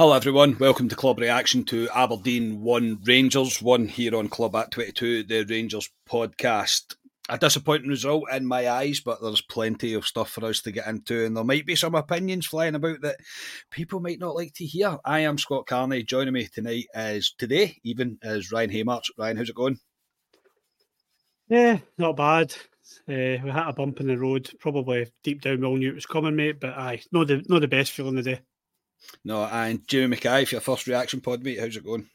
Hello, everyone. Welcome to Club Reaction to Aberdeen 1 Rangers 1 here on Club at 22, the Rangers podcast. A disappointing result in my eyes, but there's plenty of stuff for us to get into, and there might be some opinions flying about that people might not like to hear. I am Scott Carney. Joining me tonight is today, even as Ryan Haymarch. Ryan, how's it going? Yeah, not bad. Uh, we had a bump in the road. Probably deep down we all knew it was coming, mate. But aye, not the not the best feeling of the day. No, and Jimmy Mackay, for your first reaction pod, mate, how's it going?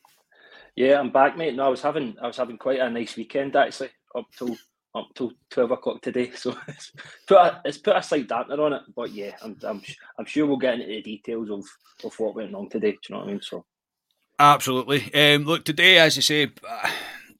Yeah, I'm back, mate. No, I was having I was having quite a nice weekend actually, up till up till twelve o'clock today. So it's put a, it's put a slight dampener on it. But yeah, I'm I'm, I'm sure we'll get into the details of, of what went wrong today. Do you know what I mean? So absolutely. Um, look, today, as you say. Uh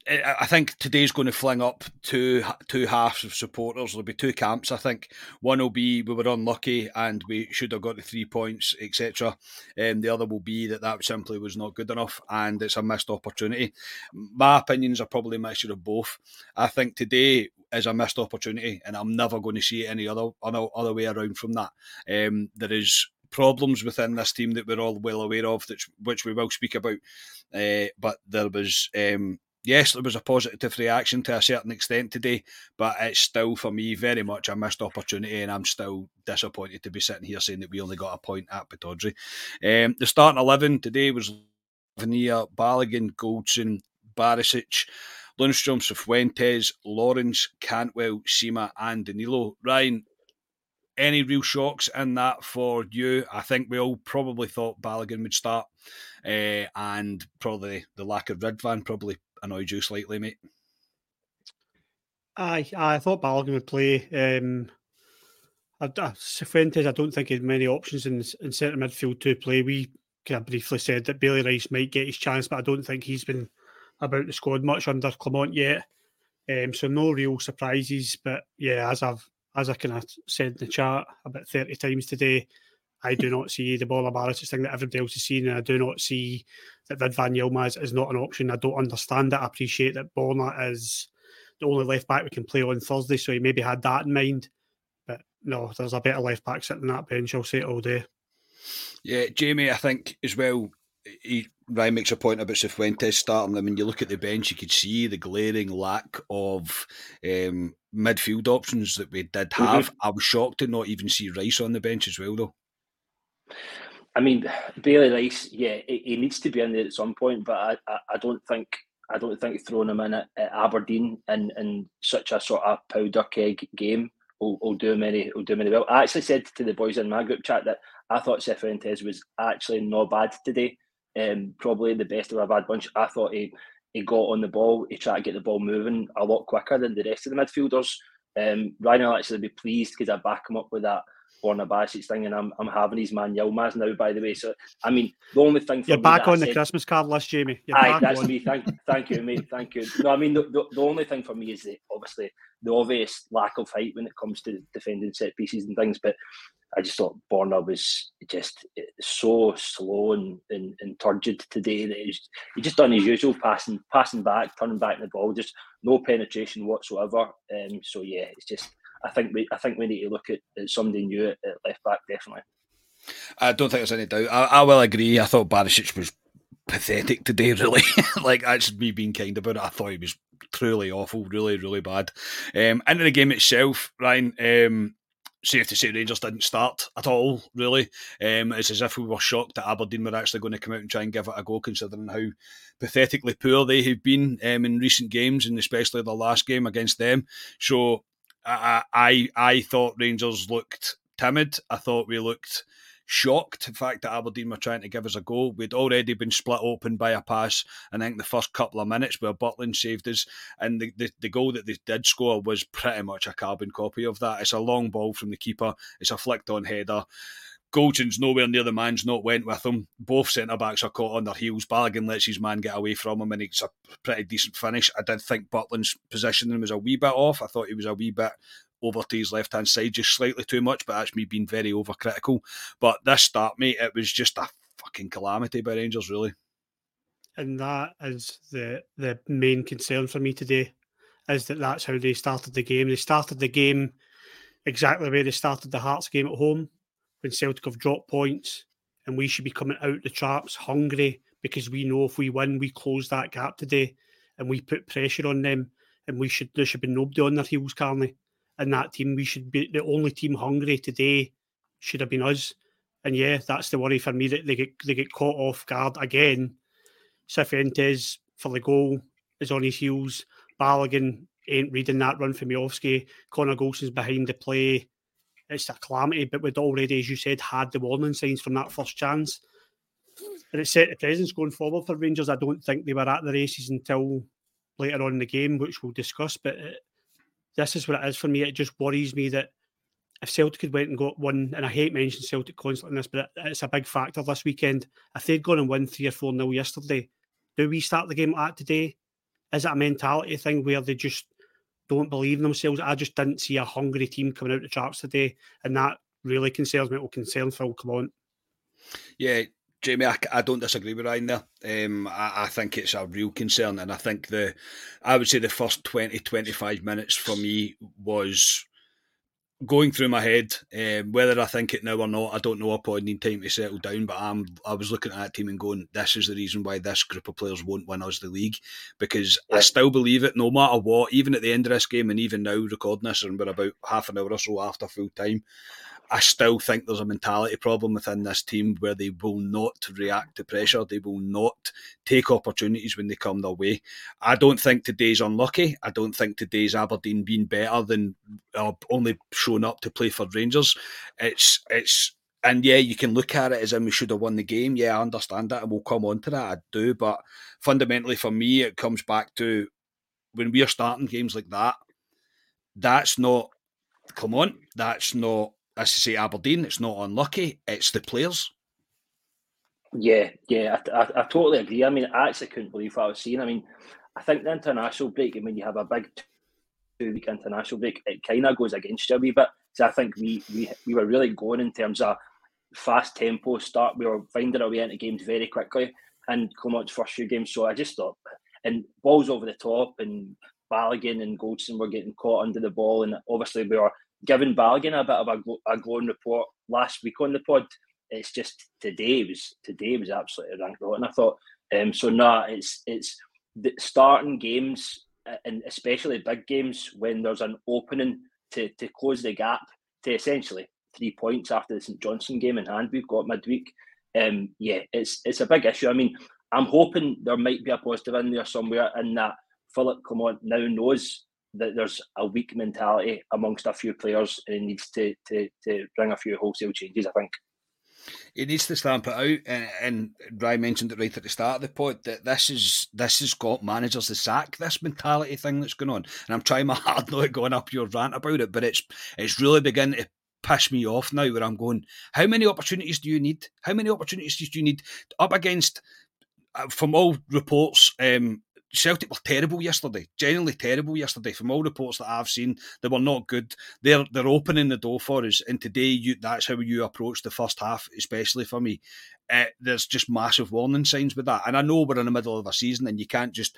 I think today's going to fling up two two halves of supporters. There'll be two camps. I think one will be we were unlucky and we should have got the three points, etc. And um, the other will be that that simply was not good enough and it's a missed opportunity. My opinions are probably a mixture of both. I think today is a missed opportunity, and I'm never going to see it any other other, other way around from that. Um, there is problems within this team that we're all well aware of, which which we will speak about. Uh, but there was um, yes, there was a positive reaction to a certain extent today, but it's still for me very much a missed opportunity, and I'm still disappointed to be sitting here saying that we only got a point at Pittodrie. Um, the starting eleven today was Vania, Balogun, Goldson, Barisic. Lundstram, Cifuentes, Lawrence, Cantwell, Sima, and Danilo. Ryan, any real shocks in that for you? I think we all probably thought Balogun would start, uh, and probably the lack of Ridvan probably annoyed you slightly, mate? I I thought Balogun would play. Um, I, I, Cifuentes, I don't think he had many options in, in centre midfield to play. We kind of briefly said that Bailey Rice might get his chance, but I don't think he's been about the squad much under Clement yet. Um, so no real surprises. But yeah, as I've as I kind of said in the chat about 30 times today, I do not see the ball Barisic thing that everybody else is seeing, and I do not see that Ridvan Yilmaz is not an option. I don't understand it. I appreciate that Borna is the only left back we can play on Thursday, so he maybe had that in mind. But no, there's a better left back sitting on that bench. I'll say it all day. Yeah, Jamie, I think as well. He, Ryan makes a point about Cifuentes starting. I mean, you look at the bench, you could see the glaring lack of um, midfield options that we did have. Mm-hmm. I was shocked to not even see Rice on the bench as well, though. I mean, Bailey Rice, yeah, he needs to be in there at some point, but I, I, I don't think I don't think throwing him in at, at Aberdeen in, in such a sort of powder keg game will, will do him any will do him any well. I actually said to the boys in my group chat that I thought Cifuentes was actually not bad today. Um, probably the best of a bad bunch. I thought he he got on the ball, he tried to get the ball moving a lot quicker than the rest of the midfielders. Um, Ryan will actually be pleased because I back him up with that Borna Barisic thing, and I'm, I'm having his man Yilmaz now, by the way. So, I mean, the only thing for you're back on the Christmas card list, Jamie. You're aye, that's on. me. Thank, thank you, mate. Thank you. No, I mean, the, the, the only thing for me is the obviously the obvious lack of height when it comes to defending set pieces and things. But I just thought Borna was just so slow and, and, and turgid today that he's, he just done his usual passing passing back, turning back the ball, just no penetration whatsoever. Um, so yeah, it's just I think we I think we need to look at, at somebody new at, at left back definitely. I don't think there's any doubt. I, I will agree. I thought Barisic was pathetic today, really. like that's me being kind about it. I thought he was truly awful, really, really bad. Um, in the game itself, Ryan. Um, safe to say Rangers didn't start at all, really. Um, it's as if we were shocked that Aberdeen were actually going to come out and try and give it a go, considering how pathetically poor they have been um, in recent games, and especially the last game against them. So I, I, thought Rangers looked timid. I thought we looked shocked the fact that Aberdeen were trying to give us a goal. We'd already been split open by a pass, I think the first couple of minutes where Butland saved us, and the, the, the goal that they did score was pretty much a carbon copy of that. It's a long ball from the keeper, it's a flicked on header. Goldson's nowhere near the man's not went with him. Both centre backs are caught on their heels. Balogun lets his man get away from him, and it's a pretty decent finish. I did think Butland's positioning was a wee bit off. I thought he was a wee bit over to his left hand side just slightly too much, but that's me being very overcritical. But this start, mate, it was just a fucking calamity by Rangers, really. And that is the the main concern for me today, is that that's how they started the game. They started the game exactly where they started the Hearts game at home, when Celtic have dropped points, and we should be coming out the traps hungry because we know if we win, we close that gap today, and we put pressure on them, and we should there should be nobody on their heels, Carney And that team. We should be the only team hungry today. Should have been us. And yeah, that's the worry for me that they get they get caught off guard again. Cifuentes for the goal is on his heels. Balogun ain't reading that run for Miovski. Connor Goldson's behind the play. It's a calamity, but we'd already, as you said, had the warning signs from that first chance. And it set the presence going forward for Rangers. I don't think they were at the races until later on in the game, which we'll discuss. But it, this is what it is for me. It just worries me that if Celtic had went and got one, and I hate mentioning Celtic constantly in this, but it's a big factor this weekend. If they'd gone and won three or four nil yesterday, do we start the game at today? Is it a mentality thing where they just don't believe in themselves? I just didn't see a hungry team coming out the traps today, and that really concerns me. It will concern Phil on. Yeah, Jamie, I, I, don't disagree with Ryan there. Um, I, I, think it's a real concern, and I think the, I would say the first 20, 25 minutes for me was going through my head. Um, whether I think it now or not, I don't know. I probably need time to settle down, but I'm, I was looking at that team and going, this is the reason why this group of players won't win us the league, because yeah. I still believe it, no matter what, even at the end of this game, and even now recording this, and we're about half an hour or so after full time. I still think there's a mentality problem within this team where they will not react to pressure. They will not take opportunities when they come their way. I don't think today's unlucky. I don't think today's Aberdeen being better than uh, only showing up to play for Rangers. It's it's and yeah, you can look at it as in we should have won the game. Yeah, I understand that, and we'll come on to that. I do, but fundamentally for me, it comes back to when we are starting games like that. That's not. Come on, that's not as you say Aberdeen, it's not unlucky, it's the players. Yeah, yeah, I, I, I, totally agree. I mean, I actually couldn't believe what I was seeing. I mean, I think the international break, I mean, you have a big two week international break, it kind of goes against you a wee bit. So I think we, we we were really going in terms of fast tempo start. We were finding our way into games very quickly and Clement's first few games. So I just thought, and balls over the top, and Balogun and Goldson were getting caught under the ball, and obviously we were giving Balogun a bit of a, a glowing report last week on the pod. It's just today was today was absolutely ranked rotten. I thought um, so. Nah, it's it's starting games uh, and especially big games when there's an opening to to close the gap to essentially three points after the St Johnstone game in hand we've got midweek. Um, yeah, it's it's a big issue. I mean, I'm hoping there might be a positive in there somewhere, in that Philippe Clement now knows that there's a weak mentality amongst a few players and it needs to, to, to bring a few wholesale changes, I think. It needs to stamp it out, and, and Ryan mentioned it right at the start of the pod that this is this has got managers to sack this mentality thing that's going on, and I'm trying my hard not going up your rant about it, but it's it's really beginning to piss me off now. Where I'm going, how many opportunities do you need? How many opportunities do you need up against? Uh, from all reports, um, Celtic were terrible yesterday, genuinely terrible yesterday. From all reports that I've seen, they were not good. They're they're opening the door for us, and today you that's how you approach the first half, especially for me. Uh, there's just massive warning signs with that, and I know we're in the middle of a season, and you can't just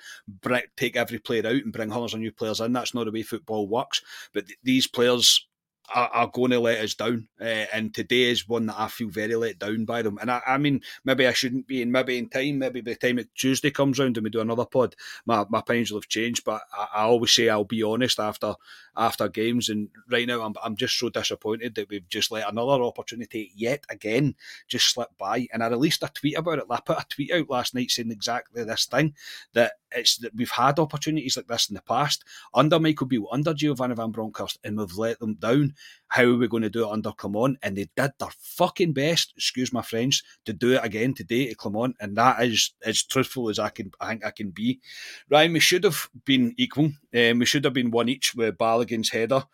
take every player out and bring hundreds of new players in. That's not the way football works. But th- these players are, are, going to let us down. Uh, and today is one that I feel very let down by them. And I, I, mean, maybe I shouldn't be, and maybe in time, maybe by the time it Tuesday comes round and we do another pod, my, my opinions will have changed. But I, I, always say I'll be honest after after games. And right now, I'm, I'm just so disappointed that we've just let another opportunity yet again just slip by. And I released a tweet about it. I put a tweet out last night saying exactly this thing that it's that we've had opportunities like this in the past under Michael Beale, under Giovanni Van Bronckhorst, and we've let them down. How are we going to do it under Clement? And they did their fucking best, excuse my French, to do it again today to Clement, and that is as truthful as I can. I think I can be. Ryan, we should have been equal. Um, we should have been one each with Balogun's header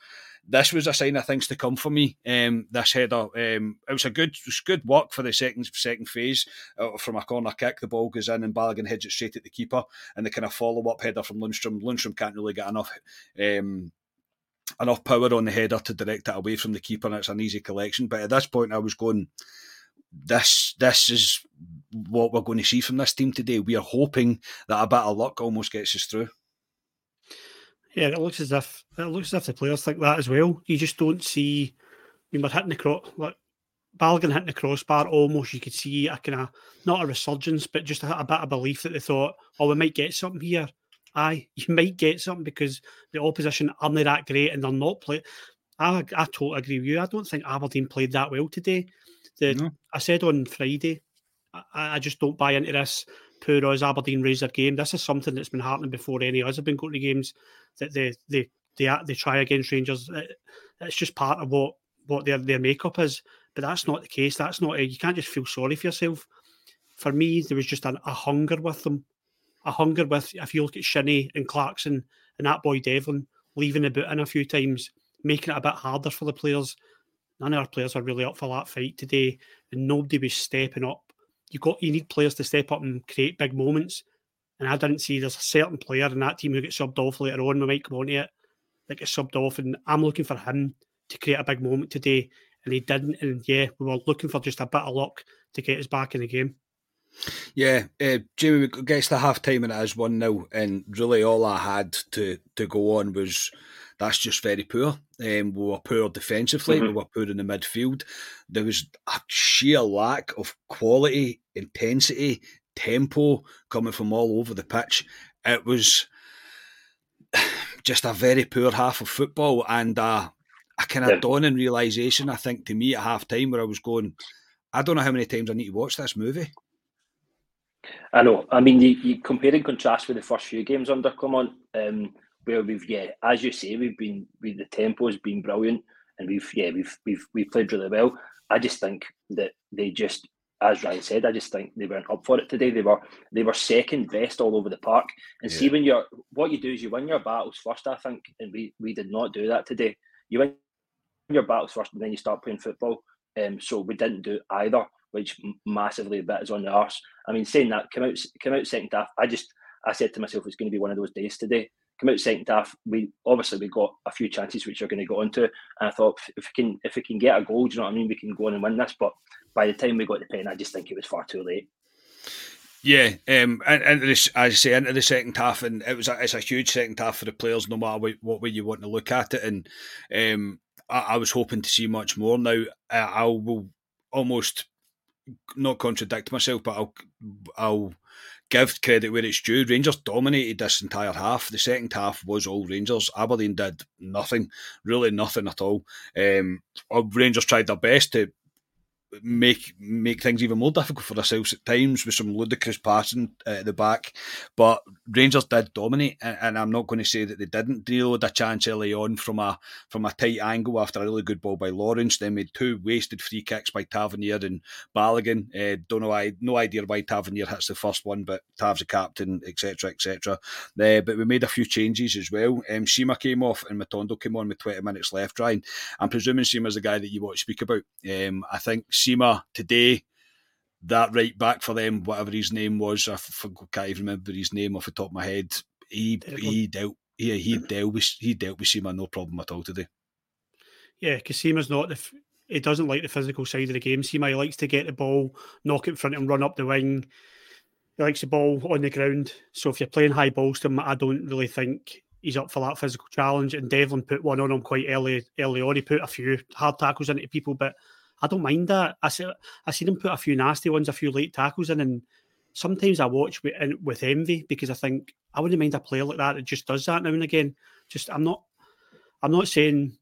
this was a sign of things to come for me. Um, this header, um, it was a good, was good work for the second second phase uh, from a corner kick. The ball goes in and Balogun heads it straight at the keeper, and the kind of follow up header from Lundstram. Lundstram can't really get enough. Um, enough power on the header to direct it away from the keeper, and it's an easy collection. But at this point, I was going, this this is what we're going to see from this team today. We are hoping that a bit of luck almost gets us through. Yeah, it looks as if it looks as if the players think that as well. You just don't see. I mean, we're hitting the cross. Like hitting the crossbar, almost you could see a kind of not a resurgence, but just a, a, bit of belief that they thought, oh, we might get something here. Aye, you might get something because the opposition aren't that great and they're not play. I I totally agree with you. I don't think Aberdeen played that well today. The no. I said on Friday, I, I just don't buy into this poor as Aberdeen raise their game. This is something that's been happening before any of us have been going to games that they they they they try against Rangers. It's just part of what what their their makeup is. But that's not the case. That's not you can't just feel sorry for yourself. For me, there was just a, a hunger with them, a hunger with. If you look at Shinnie and Clarkson and that boy Devlin leaving the boot in a few times, making it a bit harder for the players. None of our players are really up for that fight today, and nobody was stepping up. You got you need players to step up and create big moments. And I didn't see there's a certain player in that team who gets subbed off later on. We might come on to it that gets subbed off, and I'm looking for him to create a big moment today, and he didn't. And yeah, we were looking for just a bit of luck to get us back in the game. Yeah, uh, Jamie gets the half time and it is 1 0. And really, all I had to, to go on was that's just very poor. Um, we were poor defensively, mm-hmm. we were poor in the midfield. There was a sheer lack of quality, intensity, tempo coming from all over the pitch. It was just a very poor half of football and uh, a kind of yeah. dawning realization, I think, to me at half time where I was going, I don't know how many times I need to watch this movie. I know. I mean, you, you compare and contrast with the first few games under Clement, um, where we've, yeah, as you say, we've been, we, the tempo has been brilliant and we've, yeah, we've, we've, we've played really well. I just think that they just as Ryan said, I just think they weren't up for it today. They were they were second best all over the park. And yeah. see when you're what you do is you win your battles first, I think, and we we did not do that today. You win your battles first, and then you start playing football. Um, so we didn't do either, which massively bit is on the arse. I mean, saying that, come out come out second half. I just I said to myself, it's going to be one of those days today. Come out second half. We obviously we got a few chances which are going to go into, and I thought if we can if we can get a goal, do you know what I mean? We can go on and win this. But by the time we got the pen, I just think it was far too late. Yeah, um, and, and this, as I say, into the second half, and it was a, it's a huge second half for the players, no matter what, what way you want to look at it. And um, I, I, was hoping to see much more. Now I, I will almost not contradict myself, but I'll I'll give credit where it's due. Rangers dominated this entire half. The second half was all Rangers. Aberdeen did nothing, really nothing at all. Um, Rangers tried their best to make make things even more difficult for ourselves at times with some ludicrous passing at the back. But Rangers did dominate, and, I'm not going to say that they didn't. Deal with a chance early on from a from a tight angle after a really good ball by Lawrence. Then made two wasted free kicks by Tavernier and Balogun. Uh, don't know why, no idea why Tavernier hits the first one, but Tav's a captain, etc., etc. Uh, but we made a few changes as well. Um, Sima came off and Matondo came on with 20 minutes left. Ryan, I'm presuming Sima's the guy that you want to speak about. Um, I think Sima today that right back for them, whatever his name was, I can't even remember his name off the top of my head. He he dealt he he dealt with he dealt with Sima no problem at all today. Yeah, because Sima's not the he doesn't like the physical side of the game. Sima he likes to get the ball, knock it in front and run up the wing. He likes the ball on the ground. So if you're playing high balls to him, I don't really think he's up for that physical challenge. And Devlin put one on him quite early early on. He put a few hard tackles into people, but I don't mind that. I see I seen him put a few nasty ones, a few late tackles in, and sometimes I watch with, with envy because I think I wouldn't mind a player like that that just does that now and again. Just I'm not I'm not saying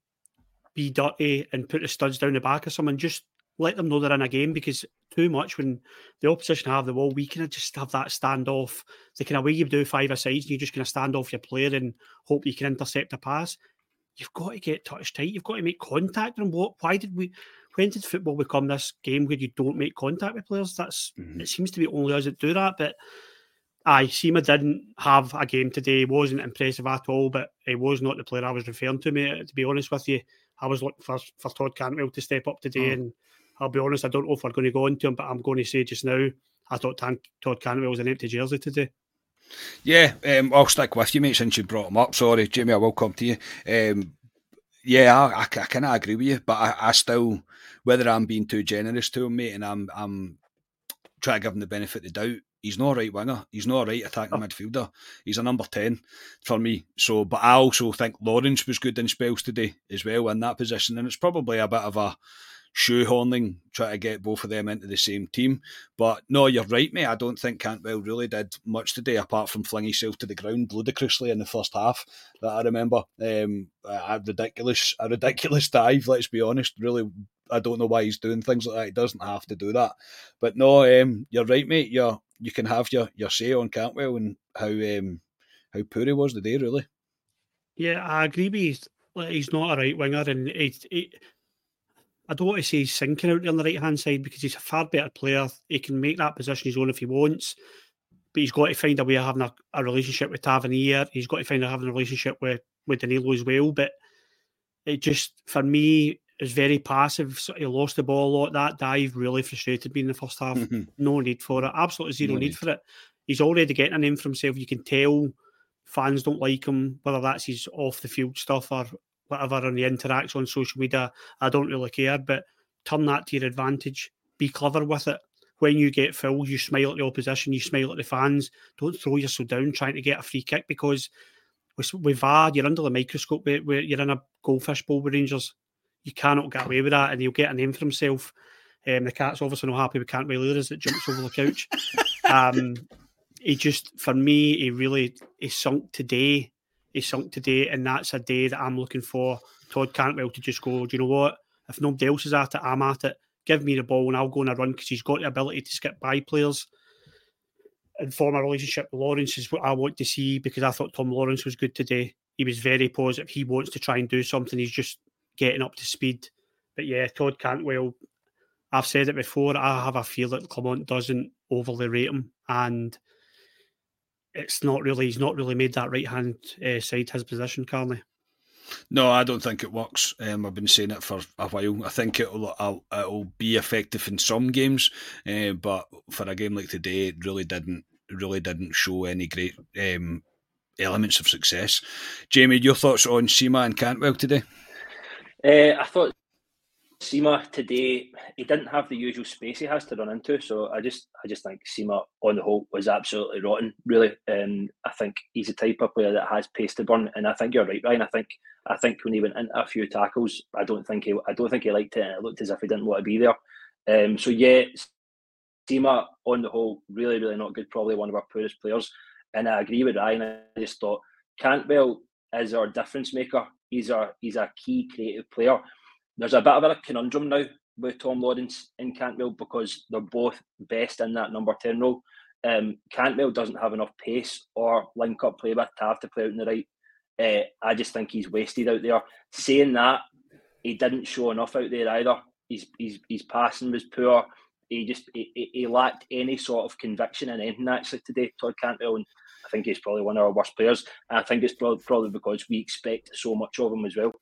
be dirty and put the studs down the back of someone. Just let them know they're in a game because too much when the opposition have the ball, we kind of just have that standoff. The kind of way you do five sides and you just kind of stand off your player and hope you can intercept a pass. You've got to get touch tight. You've got to make contact. And what? Why did we? When did football become this game where you don't make contact with players? That's mm-hmm. it seems to be only us that do that. But aye, Sima didn't have a game today. He wasn't impressive at all. But he was not the player I was referring to. Me, to be honest with you, I was looking for for Todd Cantwell to step up today, oh. and I'll be honest, I don't know if we're going to go into him, but I'm going to say just now, I thought Todd Cantwell was an empty jersey today. Yeah, um, I'll stick with you, mate, since you brought him up. Sorry, Jimmy, I will come to you. Um, yeah, I, I, I kind of agree with you, but I, I, still, whether I'm being too generous to him, mate, and I'm I'm trying to give him the benefit of the doubt, he's not a right winger. He's not a right attacking oh. midfielder. He's a number 10 for me. So, but I also think Lawrence was good in spells today as well in that position. And it's probably a bit of a shoehorning, try to get both of them into the same team. But no, you're right, mate. I don't think Cantwell really did much today apart from fling himself to the ground ludicrously in the first half that I remember. Um, a ridiculous, a ridiculous dive. Let's be honest. Really, I don't know why he's doing things like that. He doesn't have to do that. But no, um, you're right, mate. You're you can have your your say on Cantwell and how um, how poor he was today. Really. Yeah, I agree with He's not a right winger, and he, he, I don't want to say he's sinking out there on the right hand side because he's a far better player. He can make that position his own if he wants, but he's got to find a way of having a, a relationship with Tavernier. He's got to find a having a relationship with with Danilo as well. But it just for me is very passive. So he lost the ball a lot. That dive really frustrated me in the first half. Mm-hmm. No need for it. Absolutely zero no need. need for it. He's already getting a name for himself. You can tell fans don't like him, whether that's his off the field stuff or whatever and the interacts on social media, I don't really care. But turn that to your advantage. Be clever with it. When you get fouls, you smile at the opposition, you smile at the fans. Don't throw yourself down trying to get a free kick because with, with VAR, you're under the microscope. Where you're in a goldfish bowl with Rangers. You cannot get away with that, and he'll get a name for himself. Um, the cat's obviously not happy with Cantwell either as it jumps over the couch. Um, he just, for me, he really he sunk today he sunk today, and that's a day that I'm looking for Todd Cantwell to just go. Do you know what? If nobody else is at it, I'm at it. Give me the ball and I'll go on a run because he's got the ability to skip by players and form a relationship with Lawrence is what I want to see because I thought Tom Lawrence was good today. He was very positive. He wants to try and do something. He's just getting up to speed. But yeah, Todd Cantwell, I've said it before. I have a feel that Clement doesn't overly rate him, and it's not really he's not really made that right hand uh, side his position, Carney. No, I don't think it works. Um, I've been saying it for a while. I think it'll it'll, it'll be effective in some games, uh, but for a game like today, it really didn't really didn't show any great um, elements of success. Jamie, your thoughts on Sima and Cantwell today? Uh, I thought Sima today, he didn't have the usual space he has to run into. So I just, I just think Sima on the whole was absolutely rotten. Really, and I think he's a type of player that has pace to burn. And I think you're right, Ryan. I think, I think when he went into a few tackles, I don't think he, I don't think he liked it, and it looked as if he didn't want to be there. Um, so yeah, Sima on the whole, really, really not good. Probably one of our poorest players. And I agree with Ryan. I just thought Cantwell is our difference maker. He's our, he's a key creative player there's a bit of a conundrum now with Tom Lawrence and Cantwell because they're both best in that number 10 role. Um, Cantwell doesn't have enough pace or link up play with to have to play out in the right. Uh, I just think he's wasted out there. Saying that, he didn't show enough out there either. His, his, his passing was poor. He just he, he lacked any sort of conviction in anything actually today, Todd Cantwell. And I think he's probably one of our worst players. And I think it's probably, because we expect so much of him as well.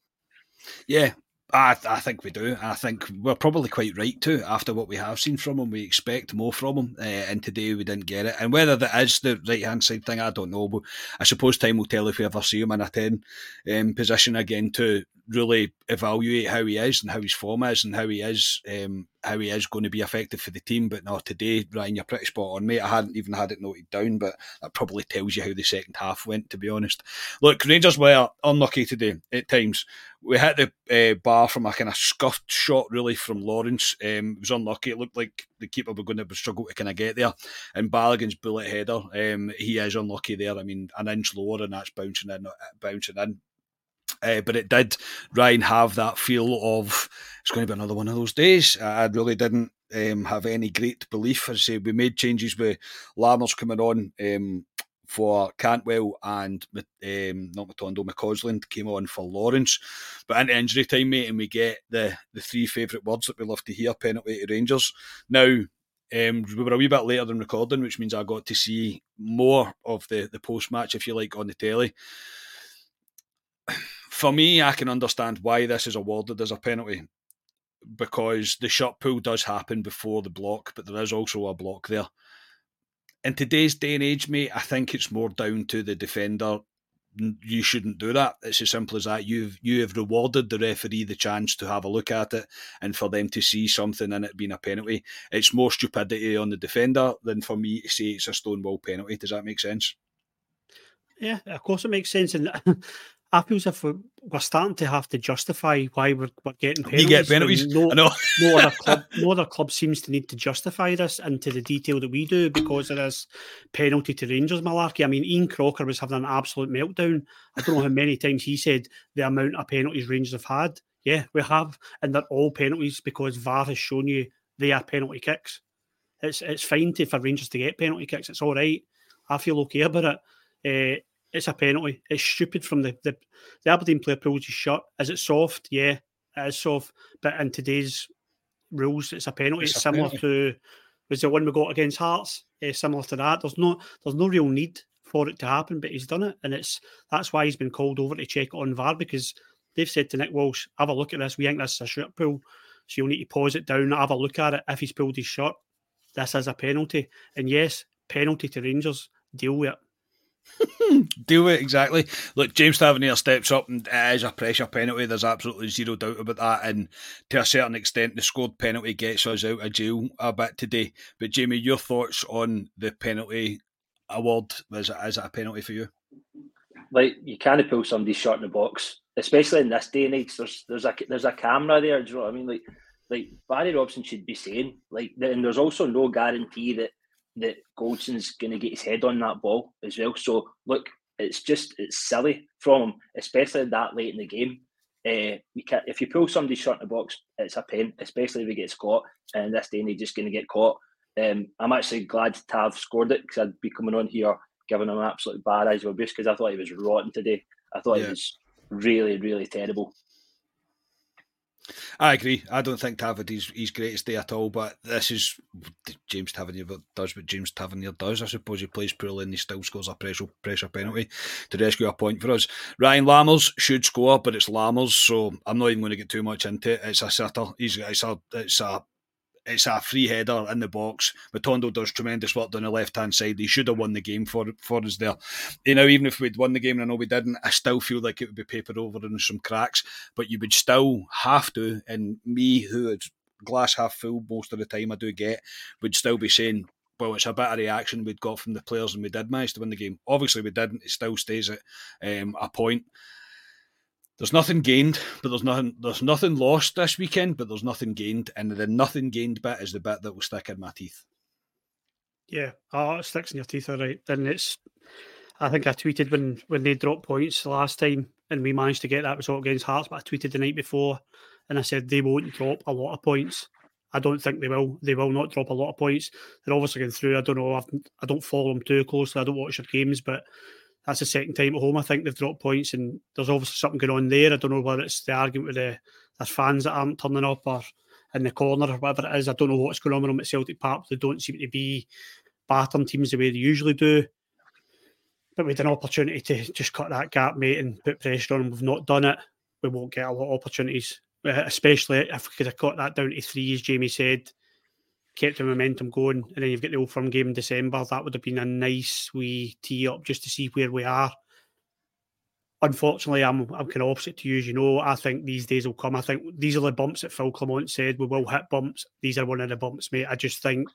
Yeah, I, I think we do. I think we're probably quite right too. after what we have seen from him. We expect more from him, uh, and today we didn't get it. And whether that is the right hand side thing, I don't know. But I suppose time will tell if we ever see him in a ten um, position again to really evaluate how he is and how his form is and how he is um, how he is going to be effective for the team. But no, today, Ryan, you're pretty spot on, mate. I hadn't even had it noted down, but that probably tells you how the second half went, to be honest. Look, Rangers were unlucky today at times. We hit the uh, bar from a kind of scuffed shot, really, from Lawrence. Um, it was unlucky. It looked like the keeper was going to struggle to kind of get there. And Balogun's bullet header, um, he is unlucky there. I mean, an inch lower, and that's bouncing in, bouncing in. Uh, but it did, Ryan, have that feel of it's going to be another one of those days. I really didn't um, have any great belief. As I say, we made changes with Lammers coming on um, for Cantwell and um, not Matondo, McCausland came on for Lawrence. But into injury time, mate, and we get the, the three favourite words that we love to hear penalty to Rangers. Now, um, we were a wee bit later than recording, which means I got to see more of the, the post match, if you like, on the telly for me, I can understand why this is awarded as a penalty because the shot pull does happen before the block, but there is also a block there. In today's day and age, mate, I think it's more down to the defender. You shouldn't do that. It's as simple as that. You've you have rewarded the referee the chance to have a look at it and for them to see something in it being a penalty. It's more stupidity on the defender than for me to say it's a stonewall penalty. Does that make sense? Yeah, of course it makes sense. And I feel as if we're, we're, starting to have to justify why we're, we're getting penalties. You get penalties. No, I know. no other club, no other club seems to need to justify this into the detail that we do because of this penalty to Rangers malarkey. I mean, Ian Crocker was having an absolute meltdown. I don't know how many times he said the amount of penalties Rangers have had. Yeah, we have, and they're all penalties because VAR has shown you they are penalty kicks. It's it's fine to, for Rangers to get penalty kicks. It's all right. I feel okay about it. Uh, it's a penalty. It's stupid from the the, the Aberdeen player pulls his shirt. Is it soft? Yeah, it is soft. But in today's rules, it's a penalty. It's, it's similar penalty. to was the one we got against Hearts. Uh, similar to that. There's no there's no real need for it to happen, but he's done it, and it's that's why he's been called over to check it on VAR because they've said to Nick Walsh, "Have a look at this. We think this is a shirt pull, so you'll need to pause it down, have a look at it. If he's pulled his shirt, this is a penalty, and yes, penalty to Rangers. Deal with it." Do it exactly. Look, James Tavernier steps up and it is a pressure penalty. There's absolutely zero doubt about that. And to a certain extent, the scored penalty gets us out of jail a bit today. But Jamie, your thoughts on the penalty award? Is it, is it a penalty for you? Like you can't pull somebody short in the box, especially in this day and age. There's there's a there's a camera there. Do you know what I mean? Like like Barry Robson should be saying like, and there's also no guarantee that that Goldson's going to get his head on that ball as well. So look, it's just it's silly from him, especially that late in the game. Uh, you can if you pull somebody short in the box, it's a pen, especially if he gets caught. And this day, and he's just going to get caught. Um, I'm actually glad to have scored it because I'd be coming on here giving him an absolute bad eyes of abuse because I thought he was rotten today. I thought yeah. he was really, really terrible. I agree. I don't think Tavernier his greatest day at all, but this is James Tavernier does what James Tavernier does. I suppose he plays poorly and he still scores a pressure pressure penalty to rescue a point for us. Ryan Lammers should score, but it's Lammers, so I'm not even going to get too much into it. It's a sitter. He's it's a it's a it's a free header in the box. Matondo does tremendous work on the left hand side. He should have won the game for for us there. You know, even if we'd won the game, and I know we didn't, I still feel like it would be papered over in some cracks. But you would still have to, and me, who is glass half full most of the time, I do get, would still be saying, well, it's a better reaction we'd got from the players, and we did manage to win the game. Obviously, we didn't. It still stays at um, a point there's nothing gained, but there's nothing there's nothing lost this weekend, but there's nothing gained, and the nothing gained bit is the bit that will stick in my teeth. Yeah, oh, it sticks in your teeth, all right. And it's, I think I tweeted when when they dropped points last time, and we managed to get that result against Hearts. But I tweeted the night before, and I said they won't drop a lot of points. I don't think they will. They will not drop a lot of points. They're obviously going through. I don't know. I've, I do not follow them too closely. I don't watch their games, but that's the second time at home. I think they've dropped points, and there's obviously something going on there. I don't know whether it's the argument with the fans that aren't turning up or in the corner or whatever it is. I don't know what's going on with them at Celtic Park. They don't seem to be battering teams the way they usually do. But with an opportunity to just cut that gap, mate, and put pressure on them, we've not done it. We won't get a lot of opportunities. uh, especially if we could have cut that down to three, as Jamie said, kept the momentum going, and then you've got the Old Firm game in December. That would have been a nice wee tee up just to see where we are. Unfortunately, I'm I'm kind of opposite to you, as you know. I think these days will come. I think these are the bumps that Phil Clement said we will hit bumps. These are one of the bumps, mate. I just think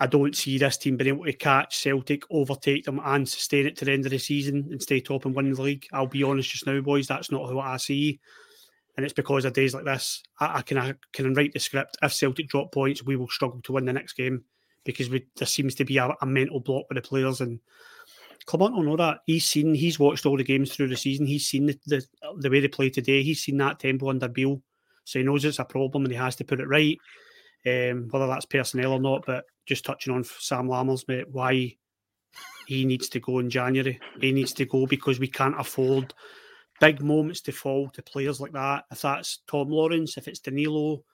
I don't see this team being able to catch Celtic, overtake them, and sustain it to the end of the season and stay top and win the league. I'll be honest just now, boys. That's not what I see and it's because of days like this. I, I can I can write the script. If Celtic drop points, we will struggle to win the next game because we, there seems to be a, a mental block with the players. And Clement will know that he's seen, he's watched all the games through the season. He's seen the, the, the way they play today. He's seen that tempo under Beale, so he knows it's a problem and he has to put it right. Um, whether that's personnel or not, but just touching on Sam Lammers, mate, why he needs to go in January. He needs to go because we can't afford big moments to fall to players like that. If that's Tom Lawrence, if it's Danilo,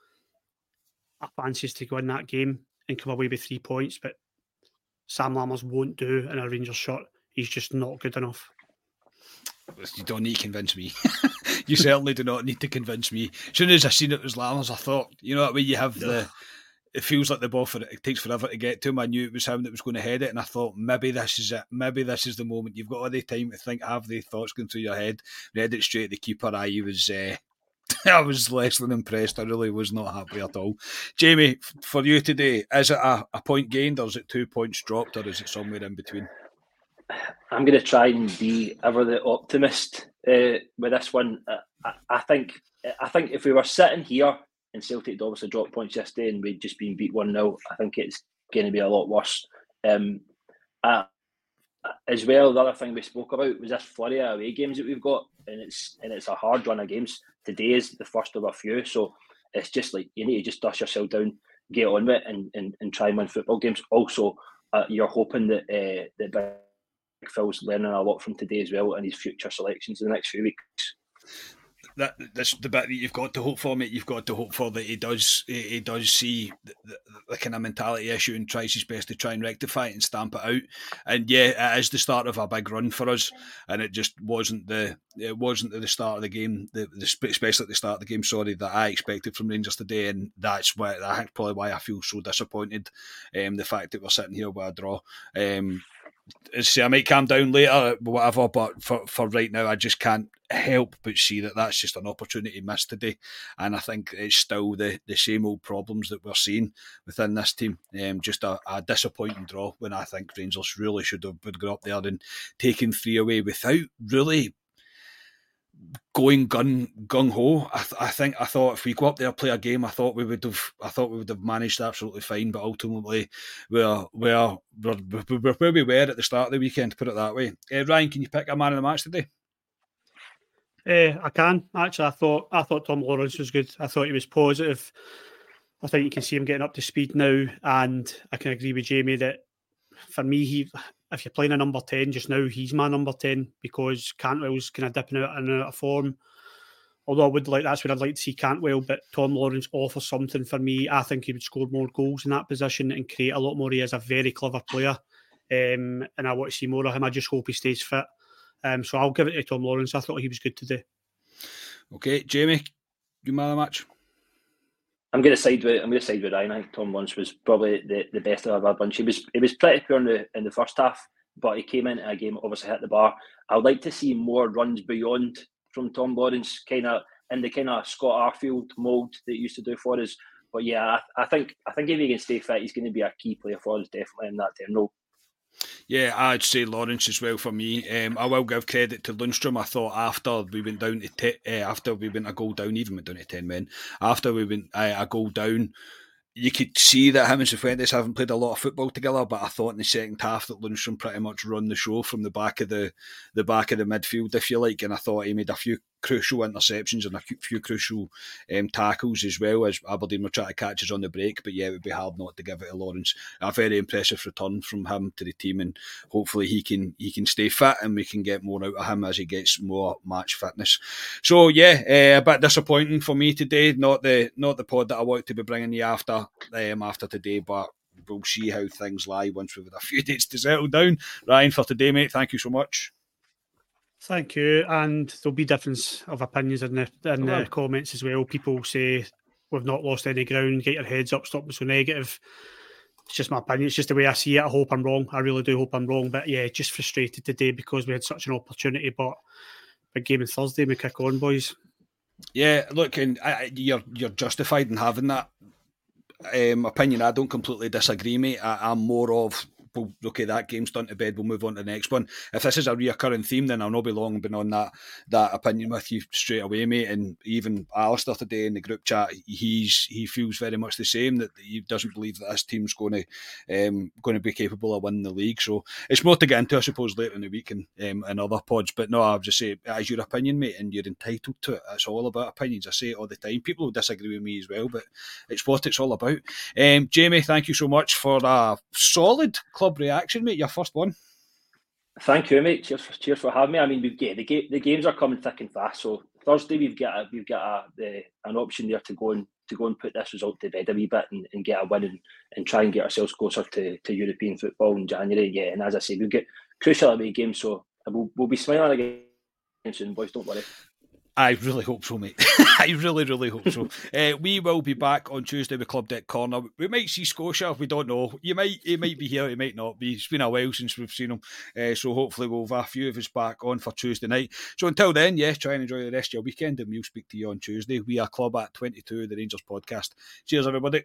I fancy to go in that game and come away with three points. But Sam Lammers won't do in a Rangers shot. He's just not good enough. You don't need to convince me. you certainly do not need to convince me. As soon as I seen it was Lammers, I thought, you know, that way you have the it feels like the ball for it takes forever to get to him. I knew it was him that was going to head it, and I thought maybe this is it. Maybe this is the moment. You've got all the time to think, have the thoughts going through your head. Read it straight at the keeper. I was, uh, I was less than impressed. I really was not happy at all. Jamie, for you today, is it a, a point gained, or is it two points dropped, or is it somewhere in between? I'm going to try and be ever the optimist uh, with this one. I, I think, I think if we were sitting here and Celtic obviously dropped points yesterday and we'd just been beat 1 0. I think it's going to be a lot worse. Um, uh, as well, the other thing we spoke about was this flurry of away games that we've got, and it's and it's a hard run of games. Today is the first of a few, so it's just like you need to just dust yourself down, get on with it, and and, and try and win football games. Also, uh, you're hoping that uh, that Big Phil's learning a lot from today as well, and his future selections in the next few weeks that that's the bit that you've got to hope for, mate. You've got to hope for that he does he, he does see the, the, the, kind of mentality issue and tries his best to try and rectify it and stamp it out. And yeah, it is the start of a big run for us, and it just wasn't the it wasn't the start of the game, the, the especially at the start of the game. Sorry, that I expected from Rangers today, and that's why that's probably why I feel so disappointed. Um, the fact that we're sitting here with a draw. Um, see, I might calm down later, whatever. But for, for right now, I just can't help but see that that's just an opportunity missed today. And I think it's still the, the same old problems that we're seeing within this team. Um, just a, a disappointing draw when I think Rangers really should have got up there and taken three away without really going gun gung ho. I, th- I, think I thought if we go up there play a game, I thought we would have I thought we would have managed absolutely fine. But ultimately, we're we're, we're, we're where we were at the start of the weekend. To Put it that way. Uh, Ryan, can you pick a man of the match today? Uh, I can actually. I thought I thought Tom Lawrence was good. I thought he was positive. I think you can see him getting up to speed now, and I can agree with Jamie that for me, he if you're playing a number 10 just now, he's my number 10 because Cantwell's kind of dipping out and out of form. Although I would like, that's where I'd like to see Cantwell, but Tom Lawrence offers something for me. I think he would score more goals in that position and create a lot more. He is a very clever player, um, and I want to see more of him. I just hope he stays fit. Um, so I'll give it to Tom Lawrence. I thought he was good today. Okay, Jamie, do you man of the match. I'm going to side with I'm going to side with Ryan. I think Tom Lawrence was probably the, the best of our bunch. He was he was pretty poor in the in the first half, but he came into a game obviously hit the bar. I'd like to see more runs beyond from Tom Lawrence, kind of in the kind of Scott Arfield mould that he used to do for us. But yeah, I, I, think I think if he can stay fit, he's going to be a key player for us definitely in that term role. Yeah, I'd say Lawrence as well for me. Um, I will give credit to Lundstram. I thought after we went down to te- uh, after we went a goal down, even went down to ten men. After we went uh, a goal down, you could see that him and Cifuentes haven't played a lot of football together, but I thought in the second half that Lundstram pretty much run the show from the back of the the back of the midfield, if you like, and I thought he made a few crucial interceptions and a few crucial um, tackles as well as Aberdeen were trying to catch us on the break. But yeah, it would be hard not to give it to Lawrence. A very impressive return from him to the team, and hopefully he can he can stay fit and we can get more out of him as he gets more match fitness. So yeah, uh, a bit disappointing for me today. Not the not the pod that I want to be bringing you after um, after today, but. We'll see how things lie once we've had a few days to settle down. Ryan, for today, mate, thank you so much. Thank you. And there'll be difference of opinions in the in the comments as well. People say we've not lost any ground. Get your heads up. Stop being so negative. It's just my opinion. It's just the way I see it. I hope I'm wrong. I really do hope I'm wrong. But yeah, just frustrated today because we had such an opportunity. But big game on Thursday. We kick on, boys. Yeah, look, and I, you're you're justified in having that um, opinion. I don't completely disagree, mate. I, I'm more of well, okay, that game's done to bed. We'll move on to the next one. If this is a reoccurring theme, then I'll not be long been on that that opinion with you straight away, mate. And even Alistair today in the group chat, he's he feels very much the same that he doesn't believe that this team's going to um, going to be capable of winning the league. So it's more to get into, I suppose, later in the week and um, in other pods. But no, I'll just say, as your opinion, mate, and you're entitled to it. It's all about opinions. I say it all the time. People will disagree with me as well, but it's what it's all about. Um, Jamie, thank you so much for a solid club reaction, mate. Your first one. Thank you, mate. Cheers, for, cheers for having me. I mean, we've yeah, the the games are coming thick and fast. So Thursday we've got a, we've got a, the, an option there to go and to go and put this result to bed a wee bit and, and get a win and, and try and get ourselves closer to, to European football in January. Yeah, and as I say, we've got crucial away games, so we'll, we'll be smiling again soon, boys. Don't worry. I really hope so, mate. I really, really hope so. uh, we will be back on Tuesday with Club Deck Corner. We might see Scotia. We don't know. You might, he might be here. He might not be. It's been a while since we've seen him. Uh, so hopefully we'll have a few of us back on for Tuesday night. So until then, yes, try and enjoy the rest of your weekend, and we'll speak to you on Tuesday. We are Club at Twenty Two, the Rangers podcast. Cheers, everybody.